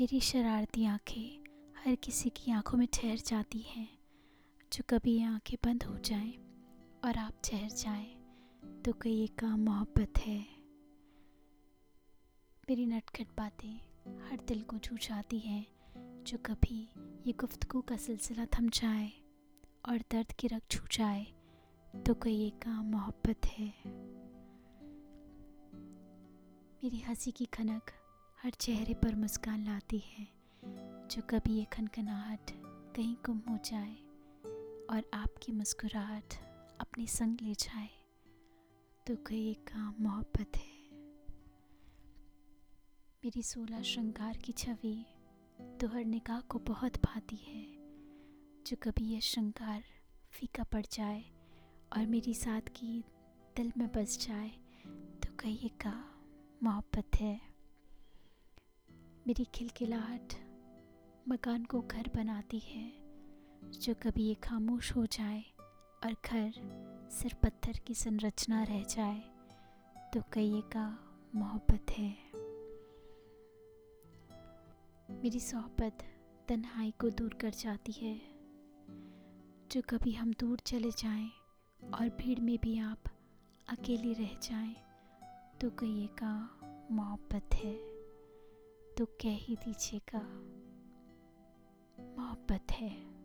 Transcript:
मेरी शरारती आँखें हर किसी की आँखों में ठहर जाती हैं, जो कभी ये आँखें बंद हो जाएँ और आप ठहर जाएँ तो कई काम मोहब्बत है। मेरी नटखट बातें हर दिल को छू जाती हैं, जो कभी ये गुफ्तगू का सिलसिला थम जाए और दर्द की रग छू जाए तो कई काम मोहब्बत है। मेरी हँसी की खनक हर चेहरे पर मुस्कान लाती है, जो कभी ये खनखनाहट कहीं गुम हो जाए और आपकी मुस्कुराहट अपने संग ले जाए तो कई एक काम मोहब्बत है। मेरी सोलह श्रृंगार की छवि तो हर निगाह को बहुत भाती है, जो कभी यह श्रृंगार फीका पड़ जाए और मेरी सादगी दिल में बस जाए तो कहिए का मोहब्बत है। मेरी खिलखिलाहट मकान को घर बनाती है, जो कभी ये खामोश हो जाए और घर सिर्फ़ पत्थर की संरचना रह जाए तो कहिए का मोहब्बत है। मेरी सोहबत तन्हाई को दूर कर जाती है, जो कभी हम दूर चले जाएँ और भीड़ में भी आप अकेले रह जाएँ तो कहिए का मोहब्बत है। तो कह ही दीजिएगा। मोहब्बत है।